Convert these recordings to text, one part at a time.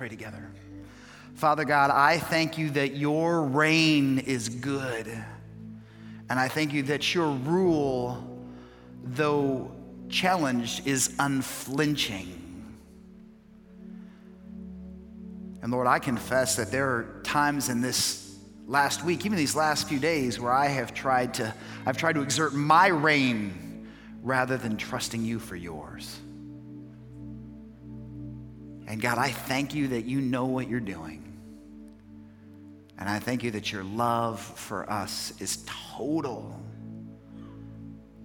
pray together. Father God, I thank you that your reign is good. And I thank you that your rule, though challenged, is unflinching. And Lord, I confess that there are times in this last week, even these last few days, where I have tried to, I've tried to exert my reign rather than trusting you for yours. And God, I thank you that you know what you're doing. And I thank you that your love for us is total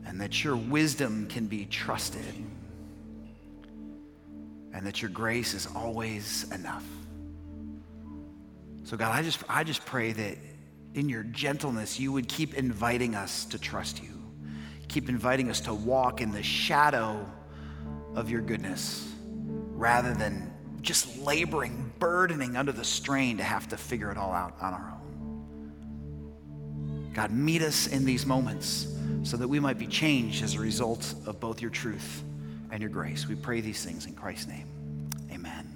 and that your wisdom can be trusted and that your grace is always enough. So, God, I just, I just pray that in your gentleness, you would keep inviting us to trust you, keep inviting us to walk in the shadow of your goodness rather than just laboring, burdening under the strain to have to figure it all out on our own. God, meet us in these moments so that we might be changed as a result of both your truth and your grace. We pray these things in Christ's name. Amen.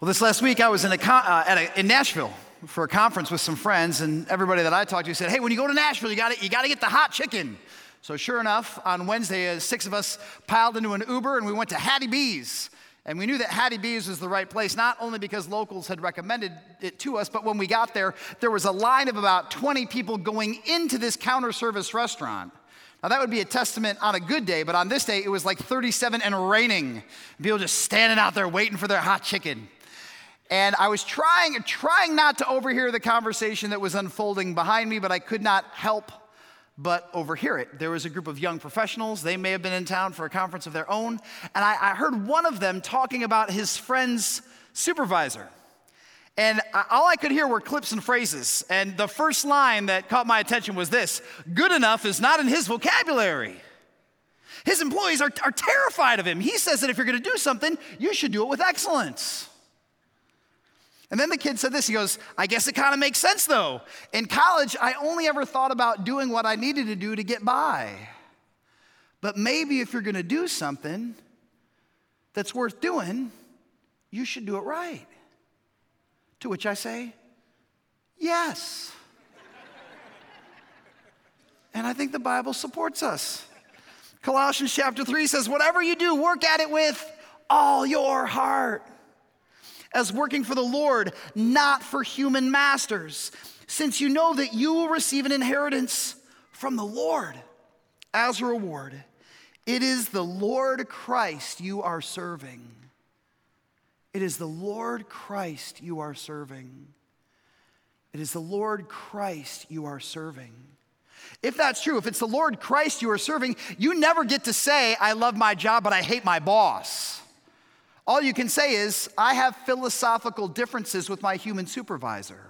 Well, this last week I was in, a, uh, a, in Nashville for a conference with some friends, and everybody that I talked to said, Hey, when you go to Nashville, you got you to get the hot chicken. So, sure enough, on Wednesday, uh, six of us piled into an Uber and we went to Hattie B's. And we knew that Hattie B's was the right place, not only because locals had recommended it to us, but when we got there, there was a line of about 20 people going into this counter service restaurant. Now, that would be a testament on a good day, but on this day, it was like 37 and raining. People just standing out there waiting for their hot chicken. And I was trying, trying not to overhear the conversation that was unfolding behind me, but I could not help but overhear it. There was a group of young professionals. They may have been in town for a conference of their own. And I, I heard one of them talking about his friend's supervisor. And all I could hear were clips and phrases. And the first line that caught my attention was this good enough is not in his vocabulary. His employees are, are terrified of him. He says that if you're going to do something, you should do it with excellence. And then the kid said this he goes, I guess it kind of makes sense though. In college, I only ever thought about doing what I needed to do to get by. But maybe if you're going to do something that's worth doing, you should do it right. To which I say, yes. and I think the Bible supports us. Colossians chapter 3 says, Whatever you do, work at it with all your heart as working for the Lord, not for human masters, since you know that you will receive an inheritance from the Lord as a reward. It is the Lord Christ you are serving. It is the Lord Christ you are serving. It is the Lord Christ you are serving. If that's true, if it's the Lord Christ you are serving, you never get to say, I love my job, but I hate my boss. All you can say is, I have philosophical differences with my human supervisor.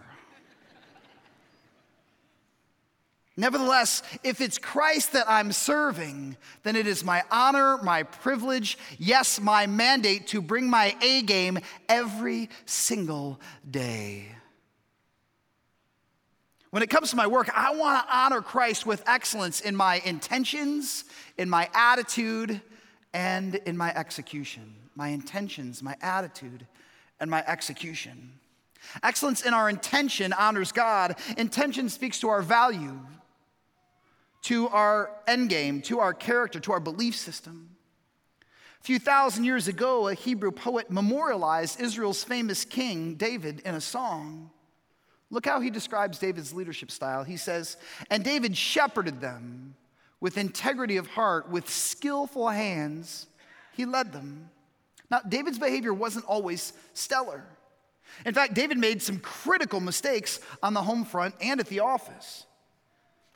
Nevertheless, if it's Christ that I'm serving, then it is my honor, my privilege, yes, my mandate to bring my A game every single day. When it comes to my work, I want to honor Christ with excellence in my intentions, in my attitude, and in my execution my intentions, my attitude, and my execution. Excellence in our intention honors God. Intention speaks to our value, to our end game, to our character, to our belief system. A few thousand years ago, a Hebrew poet memorialized Israel's famous king, David, in a song. Look how he describes David's leadership style. He says, And David shepherded them with integrity of heart, with skillful hands, he led them. Now, David's behavior wasn't always stellar. In fact, David made some critical mistakes on the home front and at the office.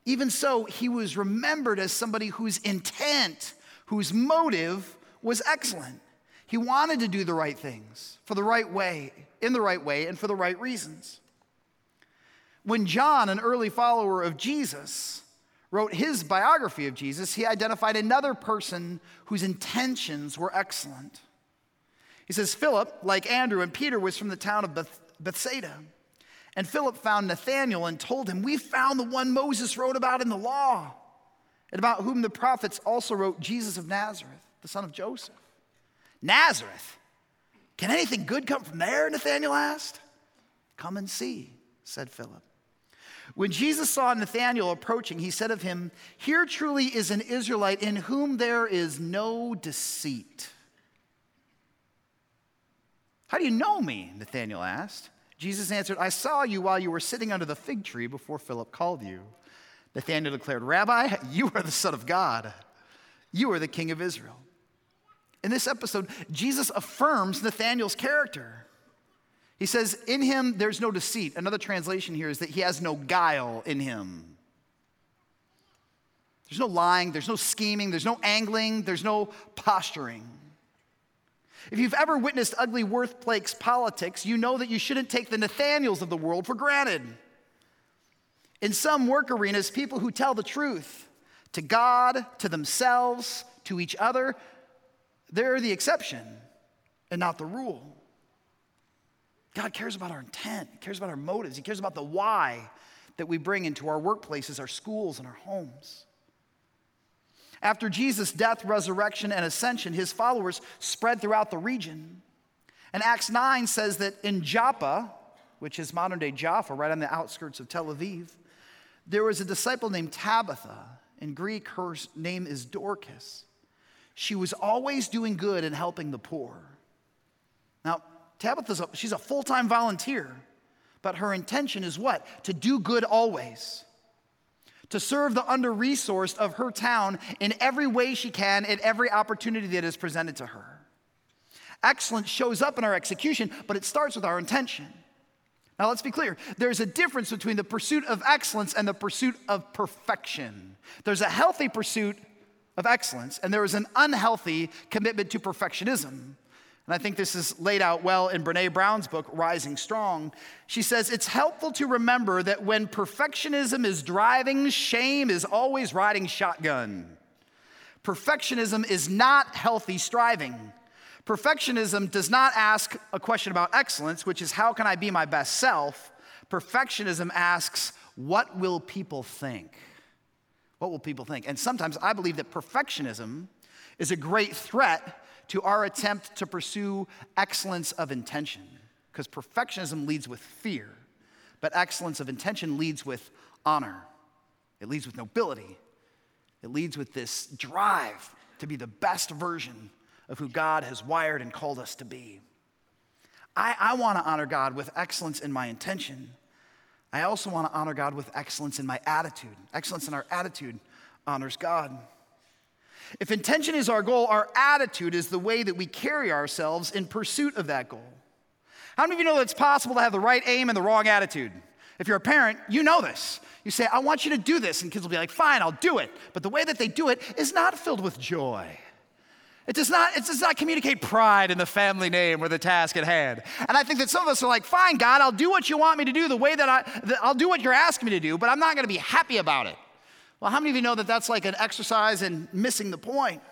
Even so, he was remembered as somebody whose intent, whose motive was excellent. He wanted to do the right things for the right way, in the right way, and for the right reasons. When John, an early follower of Jesus, wrote his biography of Jesus, he identified another person whose intentions were excellent. He says, Philip, like Andrew and Peter, was from the town of Beth- Bethsaida. And Philip found Nathanael and told him, We found the one Moses wrote about in the law, and about whom the prophets also wrote, Jesus of Nazareth, the son of Joseph. Nazareth. Can anything good come from there? Nathanael asked. Come and see, said Philip. When Jesus saw Nathanael approaching, he said of him, Here truly is an Israelite in whom there is no deceit. How do you know me? Nathanael asked. Jesus answered, I saw you while you were sitting under the fig tree before Philip called you. Nathanael declared, Rabbi, you are the Son of God. You are the King of Israel. In this episode, Jesus affirms Nathanael's character. He says, In him there's no deceit. Another translation here is that he has no guile in him. There's no lying, there's no scheming, there's no angling, there's no posturing. If you've ever witnessed ugly workplace politics, you know that you shouldn't take the Nathanaels of the world for granted. In some work arenas, people who tell the truth to God, to themselves, to each other, they're the exception and not the rule. God cares about our intent, He cares about our motives, He cares about the why that we bring into our workplaces, our schools, and our homes. After Jesus' death, resurrection, and ascension, his followers spread throughout the region. And Acts 9 says that in Joppa, which is modern day Jaffa, right on the outskirts of Tel Aviv, there was a disciple named Tabitha. In Greek, her name is Dorcas. She was always doing good and helping the poor. Now, Tabitha's a, she's a full-time volunteer, but her intention is what? To do good always. To serve the under-resourced of her town in every way she can at every opportunity that is presented to her. Excellence shows up in our execution, but it starts with our intention. Now, let's be clear. There's a difference between the pursuit of excellence and the pursuit of perfection. There's a healthy pursuit of excellence, and there is an unhealthy commitment to perfectionism. And I think this is laid out well in Brene Brown's book, Rising Strong. She says, It's helpful to remember that when perfectionism is driving, shame is always riding shotgun. Perfectionism is not healthy striving. Perfectionism does not ask a question about excellence, which is, How can I be my best self? Perfectionism asks, What will people think? What will people think? And sometimes I believe that perfectionism is a great threat to our attempt to pursue excellence of intention. Because perfectionism leads with fear, but excellence of intention leads with honor. It leads with nobility. It leads with this drive to be the best version of who God has wired and called us to be. I, I want to honor God with excellence in my intention. I also want to honor God with excellence in my attitude. Excellence in our attitude honors God. If intention is our goal, our attitude is the way that we carry ourselves in pursuit of that goal. How many of you know that it's possible to have the right aim and the wrong attitude? If you're a parent, you know this. You say, I want you to do this, and kids will be like, fine, I'll do it. But the way that they do it is not filled with joy. It does, not, it does not communicate pride in the family name or the task at hand. And I think that some of us are like, fine, God, I'll do what you want me to do the way that I, that I'll do what you're asking me to do, but I'm not going to be happy about it. Well, how many of you know that that's like an exercise in missing the point?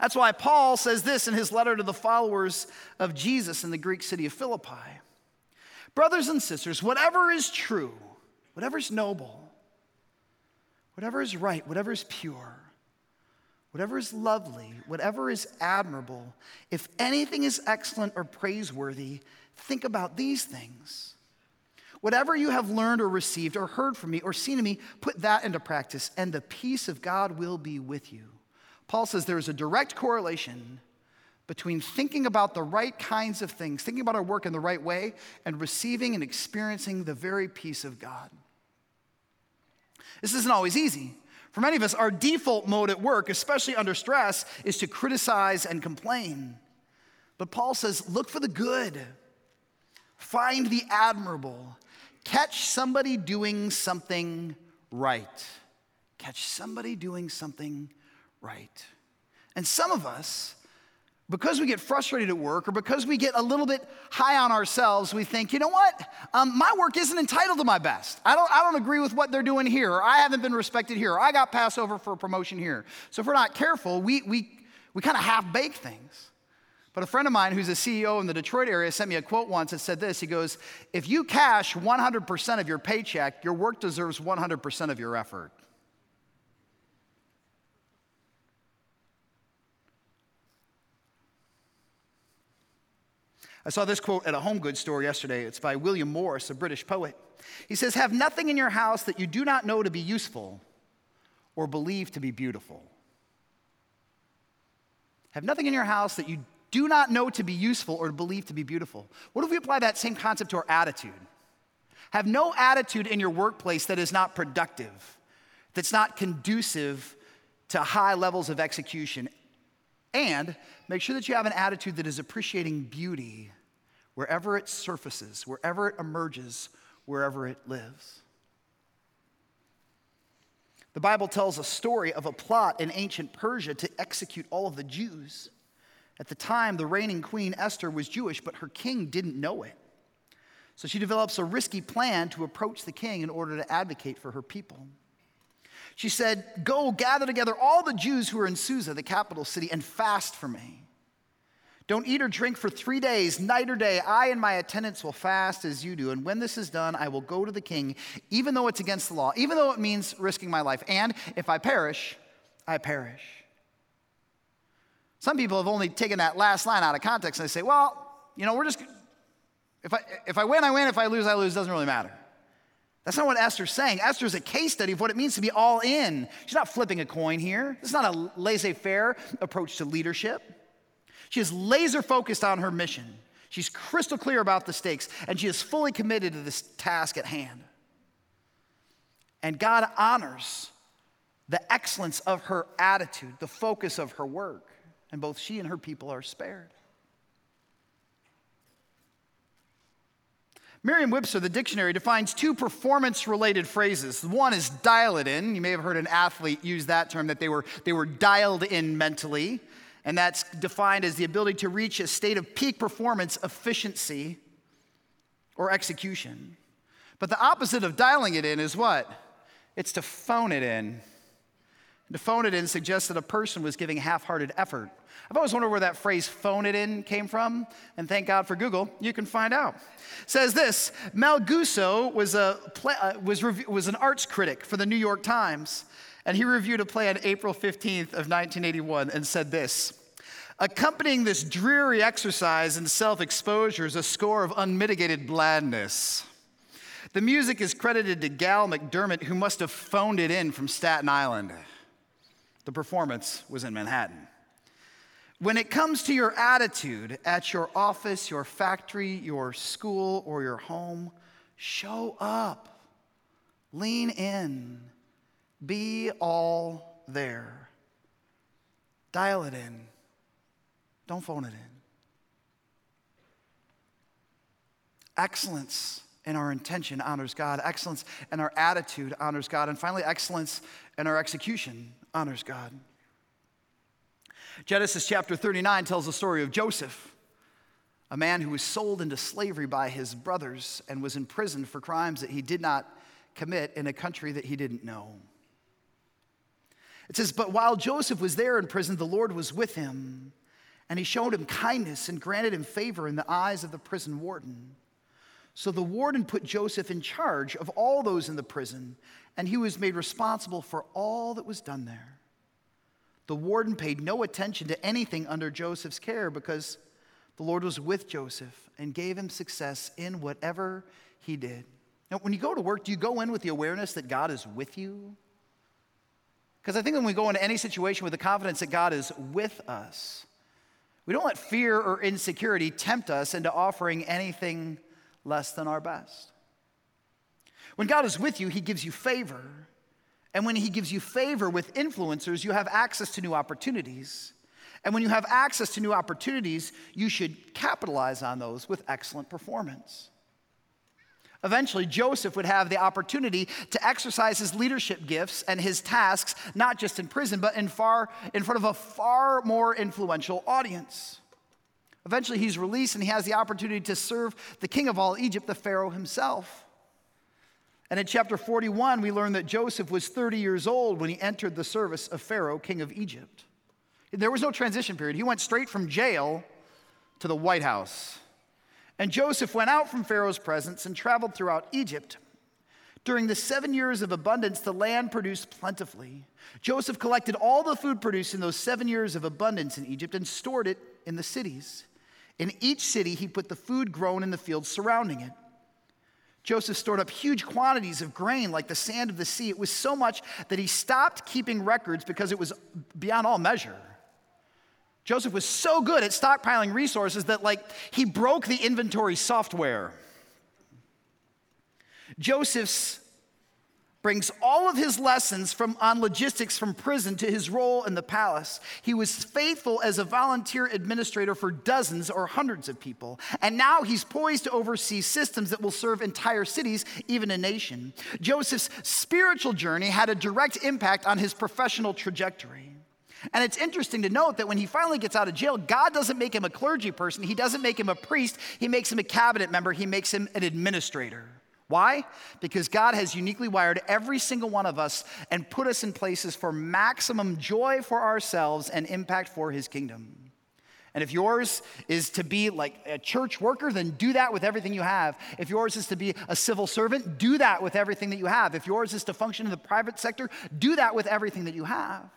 That's why Paul says this in his letter to the followers of Jesus in the Greek city of Philippi Brothers and sisters, whatever is true, whatever is noble, whatever is right, whatever is pure, whatever is lovely, whatever is admirable, if anything is excellent or praiseworthy, think about these things. Whatever you have learned or received or heard from me or seen in me, put that into practice, and the peace of God will be with you. Paul says there is a direct correlation between thinking about the right kinds of things, thinking about our work in the right way, and receiving and experiencing the very peace of God. This isn't always easy. For many of us, our default mode at work, especially under stress, is to criticize and complain. But Paul says, look for the good, find the admirable, catch somebody doing something right. Catch somebody doing something right. And some of us, because we get frustrated at work or because we get a little bit high on ourselves, we think, you know what? Um, my work isn't entitled to my best. I don't, I don't agree with what they're doing here. Or I haven't been respected here. Or I got passed over for a promotion here. So if we're not careful, we, we, we kind of half bake things. But a friend of mine who's a CEO in the Detroit area sent me a quote once that said this. He goes, If you cash 100% of your paycheck, your work deserves 100% of your effort. I saw this quote at a home goods store yesterday. It's by William Morris, a British poet. He says, Have nothing in your house that you do not know to be useful or believe to be beautiful. Have nothing in your house that you do not know to be useful or believe to be beautiful. What if we apply that same concept to our attitude? Have no attitude in your workplace that is not productive, that's not conducive to high levels of execution. And make sure that you have an attitude that is appreciating beauty wherever it surfaces, wherever it emerges, wherever it lives. The Bible tells a story of a plot in ancient Persia to execute all of the Jews. At the time, the reigning queen Esther was Jewish, but her king didn't know it. So she develops a risky plan to approach the king in order to advocate for her people. She said, Go gather together all the Jews who are in Susa, the capital city, and fast for me. Don't eat or drink for three days, night or day. I and my attendants will fast as you do. And when this is done, I will go to the king, even though it's against the law, even though it means risking my life. And if I perish, I perish. Some people have only taken that last line out of context and they say, well, you know, we're just, if I, if I win, I win. If I lose, I lose. It doesn't really matter. That's not what Esther's saying. Esther's a case study of what it means to be all in. She's not flipping a coin here. This is not a laissez faire approach to leadership. She is laser focused on her mission. She's crystal clear about the stakes, and she is fully committed to this task at hand. And God honors the excellence of her attitude, the focus of her work, and both she and her people are spared. Merriam Webster, the dictionary, defines two performance related phrases. One is dial it in. You may have heard an athlete use that term, that they were, they were dialed in mentally. And that's defined as the ability to reach a state of peak performance efficiency or execution. But the opposite of dialing it in is what? It's to phone it in. To phone it in suggests that a person was giving half hearted effort. I've always wondered where that phrase phone it in came from, and thank God for Google, you can find out. It says this Mel Gussow was, a uh, was, was an arts critic for the New York Times, and he reviewed a play on April 15th of 1981 and said this Accompanying this dreary exercise in self exposure is a score of unmitigated blandness. The music is credited to Galt MacDermot, who must have phoned it in from Staten Island. The performance was in Manhattan. When it comes to your attitude at your office, your factory, your school, or your home, show up, lean in, be all there. Dial it in. Don't phone it in. Excellence in our intention honors God. Excellence in our attitude honors God. And finally, excellence in our execution honors God. Genesis chapter 39 tells the story of Joseph, a man who was sold into slavery by his brothers and was imprisoned for crimes that he did not commit in a country that he didn't know. It says, But while Joseph was there in prison, the Lord was with him, and he showed him kindness and granted him favor in the eyes of the prison warden. So the warden put Joseph in charge of all those in the prison, and he was made responsible for all that was done there. The warden paid no attention to anything under Joseph's care because the Lord was with Joseph and gave him success in whatever he did. Now, when you go to work, do you go in with the awareness that God is with you? Because I think when we go into any situation with the confidence that God is with us, we don't let fear or insecurity tempt us into offering anything less than our best. When God is with you, He gives you favor. And when He gives you favor with influencers, you have access to new opportunities. And when you have access to new opportunities, you should capitalize on those with excellent performance. Eventually, Joseph would have the opportunity to exercise his leadership gifts and his tasks, not just in prison, but in, far, in front of a far more influential audience. Eventually, he's released and he has the opportunity to serve the king of all Egypt, the Pharaoh himself. And in chapter 41, we learn that Joseph was 30 years old when he entered the service of Pharaoh, king of Egypt. There was no transition period. He went straight from jail to the White House. And Joseph went out from Pharaoh's presence and traveled throughout Egypt. During the seven years of abundance, the land produced plentifully. Joseph collected all the food produced in those seven years of abundance in Egypt and stored it in the cities. In each city, he put the food grown in the fields surrounding it. Joseph stored up huge quantities of grain like the sand of the sea. It was so much that he stopped keeping records because it was beyond all measure. Joseph was so good at stockpiling resources that like he broke the inventory software. Joseph's brings all of his lessons from on logistics from prison to his role in the palace. He was faithful as a volunteer administrator for dozens or hundreds of people, and now he's poised to oversee systems that will serve entire cities, even a nation. Joseph's spiritual journey had a direct impact on his professional trajectory. And it's interesting to note that when he finally gets out of jail, God doesn't make him a clergy person. He doesn't make him a priest. He makes him a cabinet member. He makes him an administrator. Why? Because God has uniquely wired every single one of us and put us in places for maximum joy for ourselves and impact for his kingdom. And if yours is to be like a church worker, then do that with everything you have. If yours is to be a civil servant, do that with everything that you have. If yours is to function in the private sector, do that with everything that you have.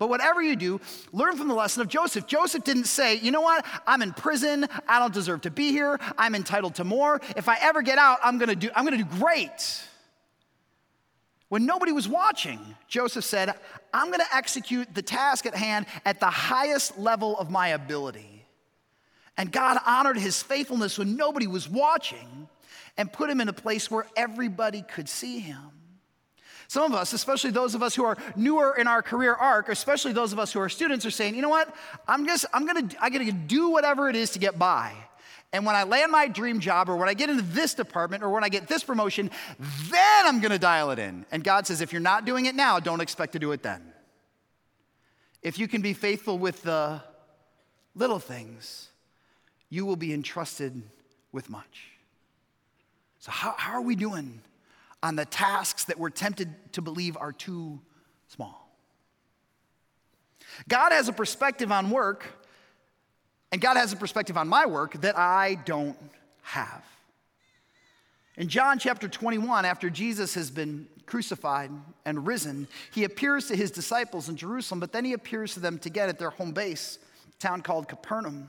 But whatever you do, learn from the lesson of Joseph. Joseph didn't say, you know what, I'm in prison, I don't deserve to be here, I'm entitled to more. If I ever get out, I'm gonna do, I'm gonna do great. When nobody was watching, Joseph said, I'm gonna execute the task at hand at the highest level of my ability. And God honored his faithfulness when nobody was watching and put him in a place where everybody could see him. Some of us, especially those of us who are newer in our career arc, especially those of us who are students, are saying, you know what? I'm just, I'm gonna, I'm gonna do whatever it is to get by. And when I land my dream job, or when I get into this department, or when I get this promotion, then I'm gonna dial it in. And God says, if you're not doing it now, don't expect to do it then. If you can be faithful with the little things, you will be entrusted with much. So, how, how are we doing on the tasks that we're tempted to believe are too small. God has a perspective on work, and God has a perspective on my work that I don't have. In John chapter 21, after Jesus has been crucified and risen, he appears to his disciples in Jerusalem, but then he appears to them again at their home base, a town called Capernaum.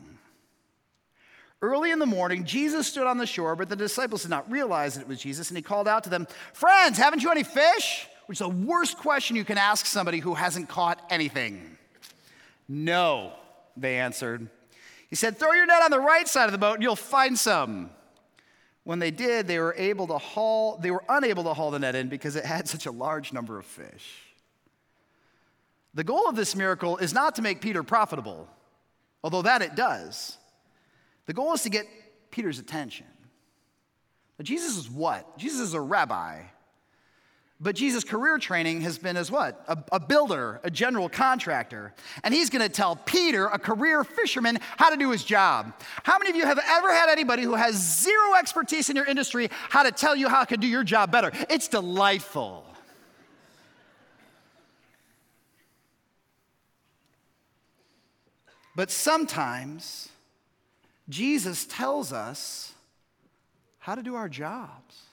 Early in the morning, Jesus stood on the shore, but the disciples did not realize that it was Jesus, and he called out to them, Friends, haven't you any fish? Which is the worst question you can ask somebody who hasn't caught anything. No, they answered. He said, Throw your net on the right side of the boat and you'll find some. When they did, they were able to haul, they were unable to haul the net in because it had such a large number of fish. The goal of this miracle is not to make Peter profitable, although that it does. The goal is to get Peter's attention. But Jesus is what? Jesus is a rabbi. But Jesus' career training has been as what? A, a builder, a general contractor. And he's gonna tell Peter, a career fisherman, how to do his job. How many of you have ever had anybody who has zero expertise in your industry how to tell you how to do your job better? It's delightful. But sometimes Jesus tells us how to do our jobs.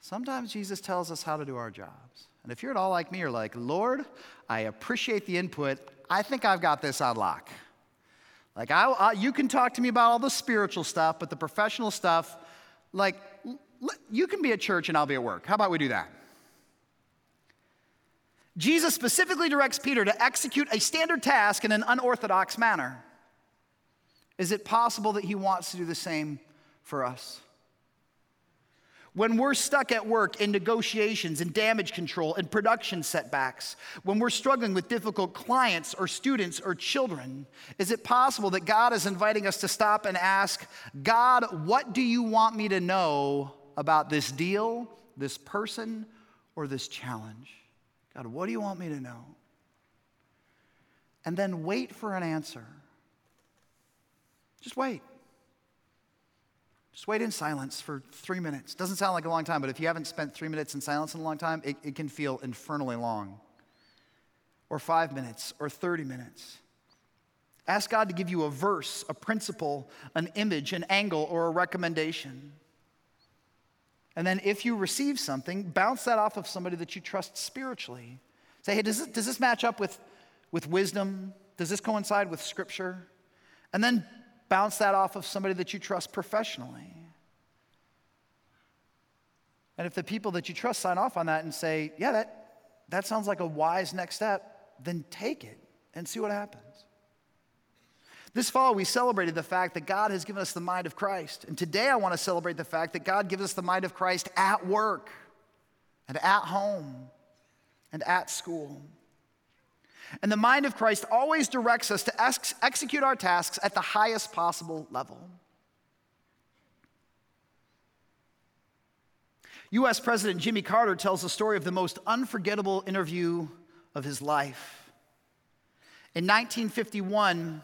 Sometimes Jesus tells us how to do our jobs. And if you're at all like me, you're like, Lord, I appreciate the input. I think I've got this on lock. Like, I, I, you can talk to me about all the spiritual stuff, but the professional stuff, like, you can be at church and I'll be at work. How about we do that? Jesus specifically directs Peter to execute a standard task in an unorthodox manner. Is it possible that He wants to do the same for us? When we're stuck at work in negotiations and damage control and production setbacks, when we're struggling with difficult clients or students or children, is it possible that God is inviting us to stop and ask, God, what do you want me to know about this deal, this person, or this challenge? God, what do you want me to know? And then wait for an answer. Just wait. Just wait in silence for three minutes. Doesn't sound like a long time, but if you haven't spent three minutes in silence in a long time, it, it can feel infernally long. Or five minutes, or 30 minutes. Ask God to give you a verse, a principle, an image, an angle, or a recommendation. And then if you receive something, bounce that off of somebody that you trust spiritually. Say, hey, does this, does this match up with, with wisdom? Does this coincide with scripture? And then bounce that off of somebody that you trust professionally. And if the people that you trust sign off on that and say, yeah, that, that sounds like a wise next step, then take it and see what happens. This fall, we celebrated the fact that God has given us the mind of Christ. And today, I want to celebrate the fact that God gives us the mind of Christ at work and at home and at school. And the mind of Christ always directs us to ex- execute our tasks at the highest possible level. US President Jimmy Carter tells the story of the most unforgettable interview of his life. In 1951,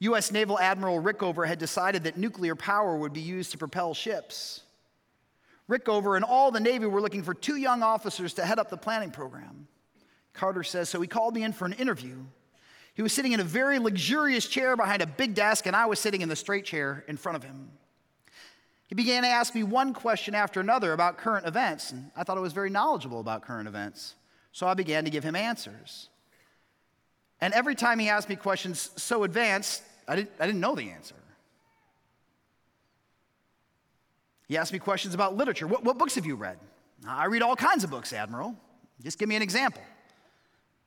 US Naval Admiral Rickover had decided that nuclear power would be used to propel ships. Rickover and all the Navy were looking for two young officers to head up the planning program. Carter says, So he called me in for an interview. He was sitting in a very luxurious chair behind a big desk, and I was sitting in the straight chair in front of him. He began to ask me one question after another about current events, and I thought I was very knowledgeable about current events. So I began to give him answers. And every time he asked me questions so advanced, I didn't, I didn't know the answer. He asked me questions about literature. What, what books have you read? I read all kinds of books, Admiral. Just give me an example.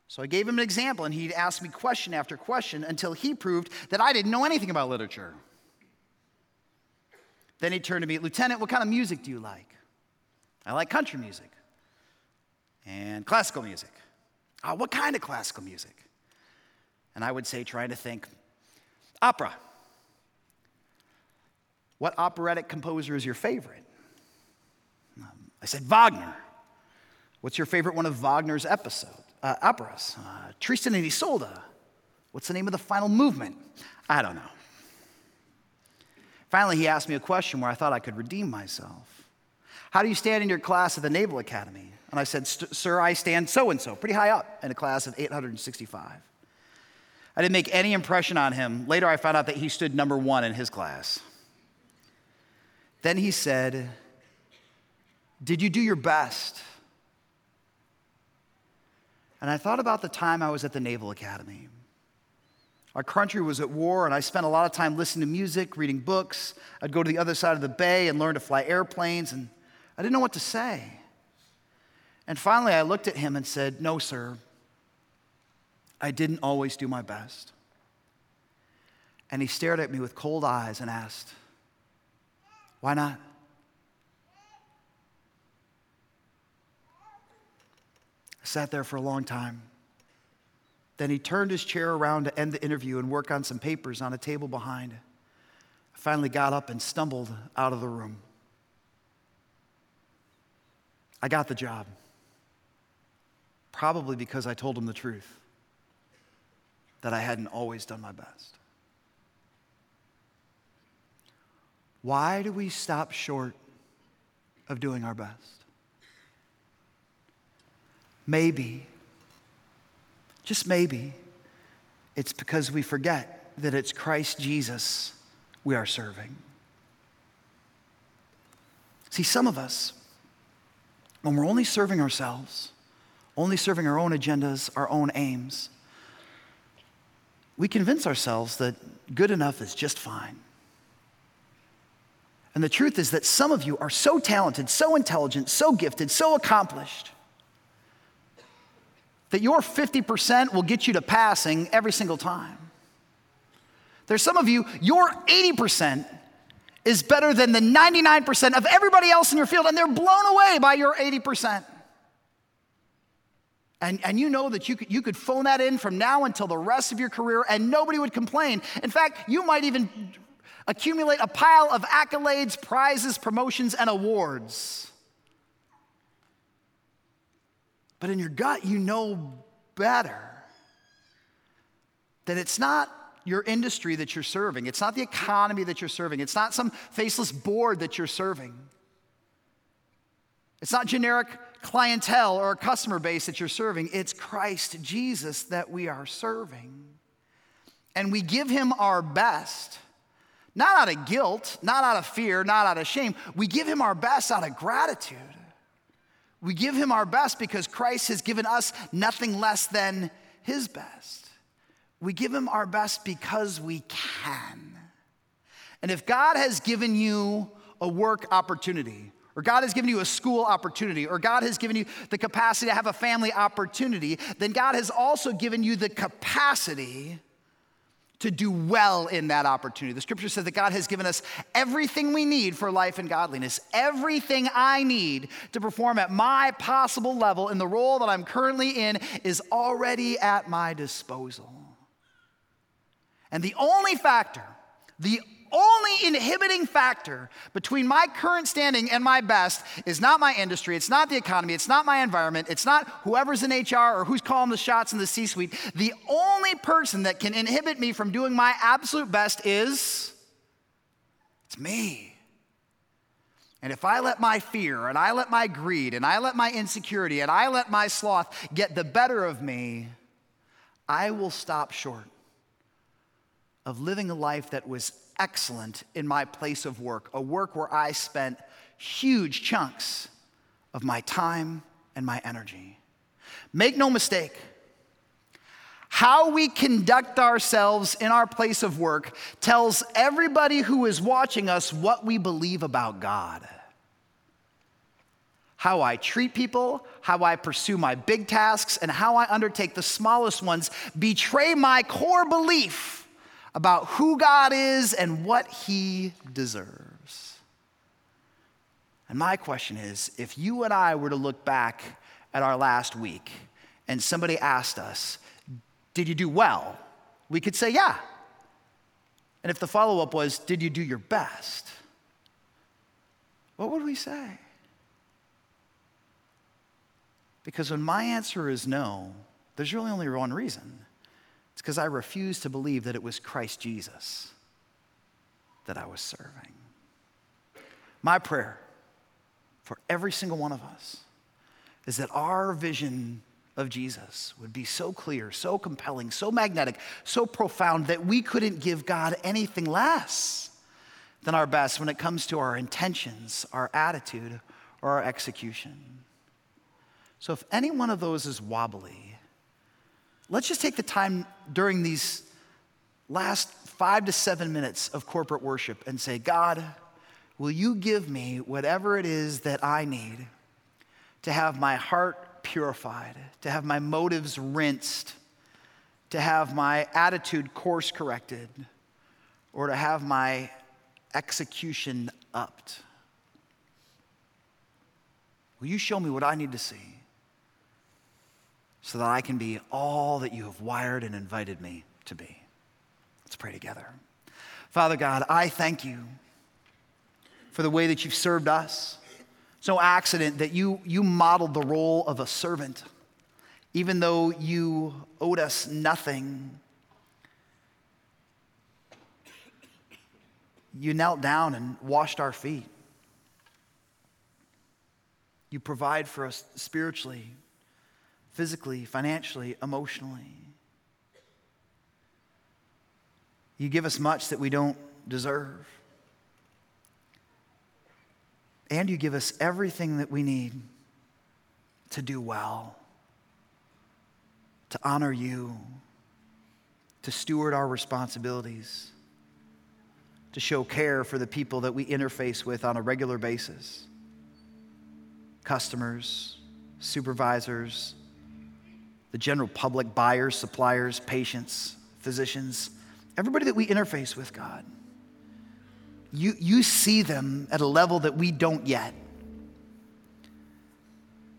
So I gave him an example, and he'd ask me question after question until he proved that I didn't know anything about literature. Then he turned to me, Lieutenant, what kind of music do you like? I like country music and classical music. Oh, what kind of classical music? And I would say, trying to think, opera. What operatic composer is your favorite? Um, I said, Wagner. What's your favorite one of Wagner's episodes? Uh, operas. Uh, Tristan and Isolde. What's the name of the final movement? I don't know. Finally, he asked me a question where I thought I could redeem myself. How do you stand in your class at the Naval Academy? And I said, Sir, I stand so and so, pretty high up in a class of 865. I didn't make any impression on him. Later, I found out that he stood number one in his class. Then he said, Did you do your best? And I thought about the time I was at the Naval Academy. Our country was at war, and I spent a lot of time listening to music, reading books. I'd go to the other side of the bay and learn to fly airplanes, and I didn't know what to say. And finally, I looked at him and said, No, sir, I didn't always do my best. And he stared at me with cold eyes and asked, Why not? Sat there for a long time. Then he turned his chair around to end the interview and work on some papers on a table behind. I finally got up and stumbled out of the room. I got the job. Probably because I told him the truth that I hadn't always done my best. Why do we stop short of doing our best? Maybe, just maybe, it's because we forget that it's Christ Jesus we are serving. See, some of us, when we're only serving ourselves, only serving our own agendas, our own aims, we convince ourselves that good enough is just fine. And the truth is that some of you are so talented, so intelligent, so gifted, so accomplished that your 50% will get you to passing every single time. There's some of you, your 80% is better than the 99% of everybody else in your field, and they're blown away by your 80%. And, and you know that you could, you could phone that in from now until the rest of your career, and nobody would complain. In fact, you might even accumulate a pile of accolades, prizes, promotions, and awards. But in your gut, you know better that it's not your industry that you're serving. It's not the economy that you're serving. It's not some faceless board that you're serving. It's not generic clientele or a customer base that you're serving. It's Christ Jesus that we are serving. And we give him our best, not out of guilt, not out of fear, not out of shame. We give him our best out of gratitude. We give him our best because Christ has given us nothing less than his best. We give him our best because we can. And if God has given you a work opportunity, or God has given you a school opportunity, or God has given you the capacity to have a family opportunity, then God has also given you the capacity to do well in that opportunity. The scripture says that God has given us everything we need for life and godliness. Everything I need to perform at my possible level in the role that I'm currently in is already at my disposal. And the only factor, the only inhibiting factor between my current standing and my best is not my industry, it's not the economy, it's not my environment, it's not whoever's in HR or who's calling the shots in the C suite. The only person that can inhibit me from doing my absolute best is it's me. And if I let my fear and I let my greed and I let my insecurity and I let my sloth get the better of me, I will stop short of living a life that was excellent in my place of work, a work where I spent huge chunks of my time and my energy. Make no mistake, how we conduct ourselves in our place of work tells everybody who is watching us what we believe about God. How I treat people, how I pursue my big tasks, and how I undertake the smallest ones betray my core belief about who God is and what he deserves. And my question is if you and I were to look back at our last week and somebody asked us, Did you do well? We could say, Yeah. And if the follow up was, Did you do your best? What would we say? Because when my answer is no, there's really only one reason. It's because I refused to believe that it was Christ Jesus that I was serving. My prayer for every single one of us is that our vision of Jesus would be so clear, so compelling, so magnetic, so profound that we couldn't give God anything less than our best when it comes to our intentions, our attitude, or our execution. So if any one of those is wobbly, let's just take the time during these last five to seven minutes of corporate worship and say, God, will you give me whatever it is that I need to have my heart purified, to have my motives rinsed, to have my attitude course corrected, or to have my execution upped? Will you show me what I need to see? So that I can be all that you have wired and invited me to be. Let's pray together. Father God, I thank you for the way that you've served us. It's no accident that you, you modeled the role of a servant, even though you owed us nothing. You knelt down and washed our feet. You provide for us spiritually physically, financially, emotionally. You give us much that we don't deserve. And you give us everything that we need to do well, to honor you, to steward our responsibilities, to show care for the people that we interface with on a regular basis customers, supervisors, the general public, buyers, suppliers, patients, physicians, everybody that we interface with, God. You, you see them at a level that we don't yet.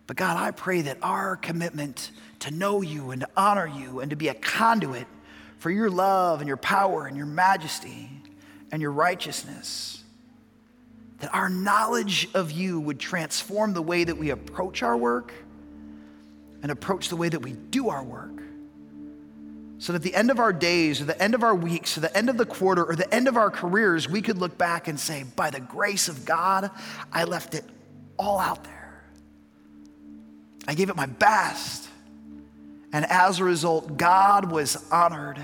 But God, I pray that our commitment to know you and to honor you and to be a conduit for your love and your power and your majesty and your righteousness, that our knowledge of you would transform the way that we approach our work and approach the way that we do our work So that the end of our days, or the end of our weeks, or the end of the quarter, or the end of our careers, we could look back and say, by the grace of God, I left it all out there. I gave it my best. And as a result, God was honored.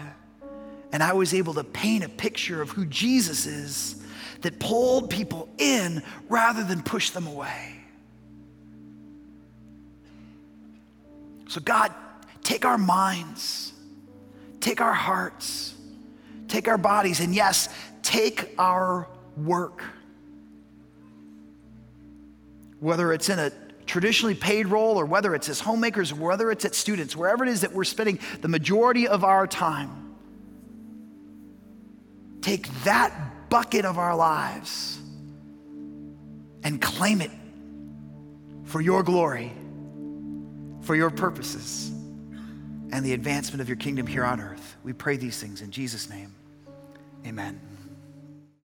And I was able to paint a picture of who Jesus is that pulled people in rather than push them away. So, God, take our minds, take our hearts, take our bodies, and yes, take our work. Whether it's in a traditionally paid role or whether it's as homemakers whether it's at students, wherever it is that we're spending the majority of our time, take that bucket of our lives and claim it for your glory for your purposes and the advancement of your kingdom here on earth. We pray these things in Jesus' name. Amen.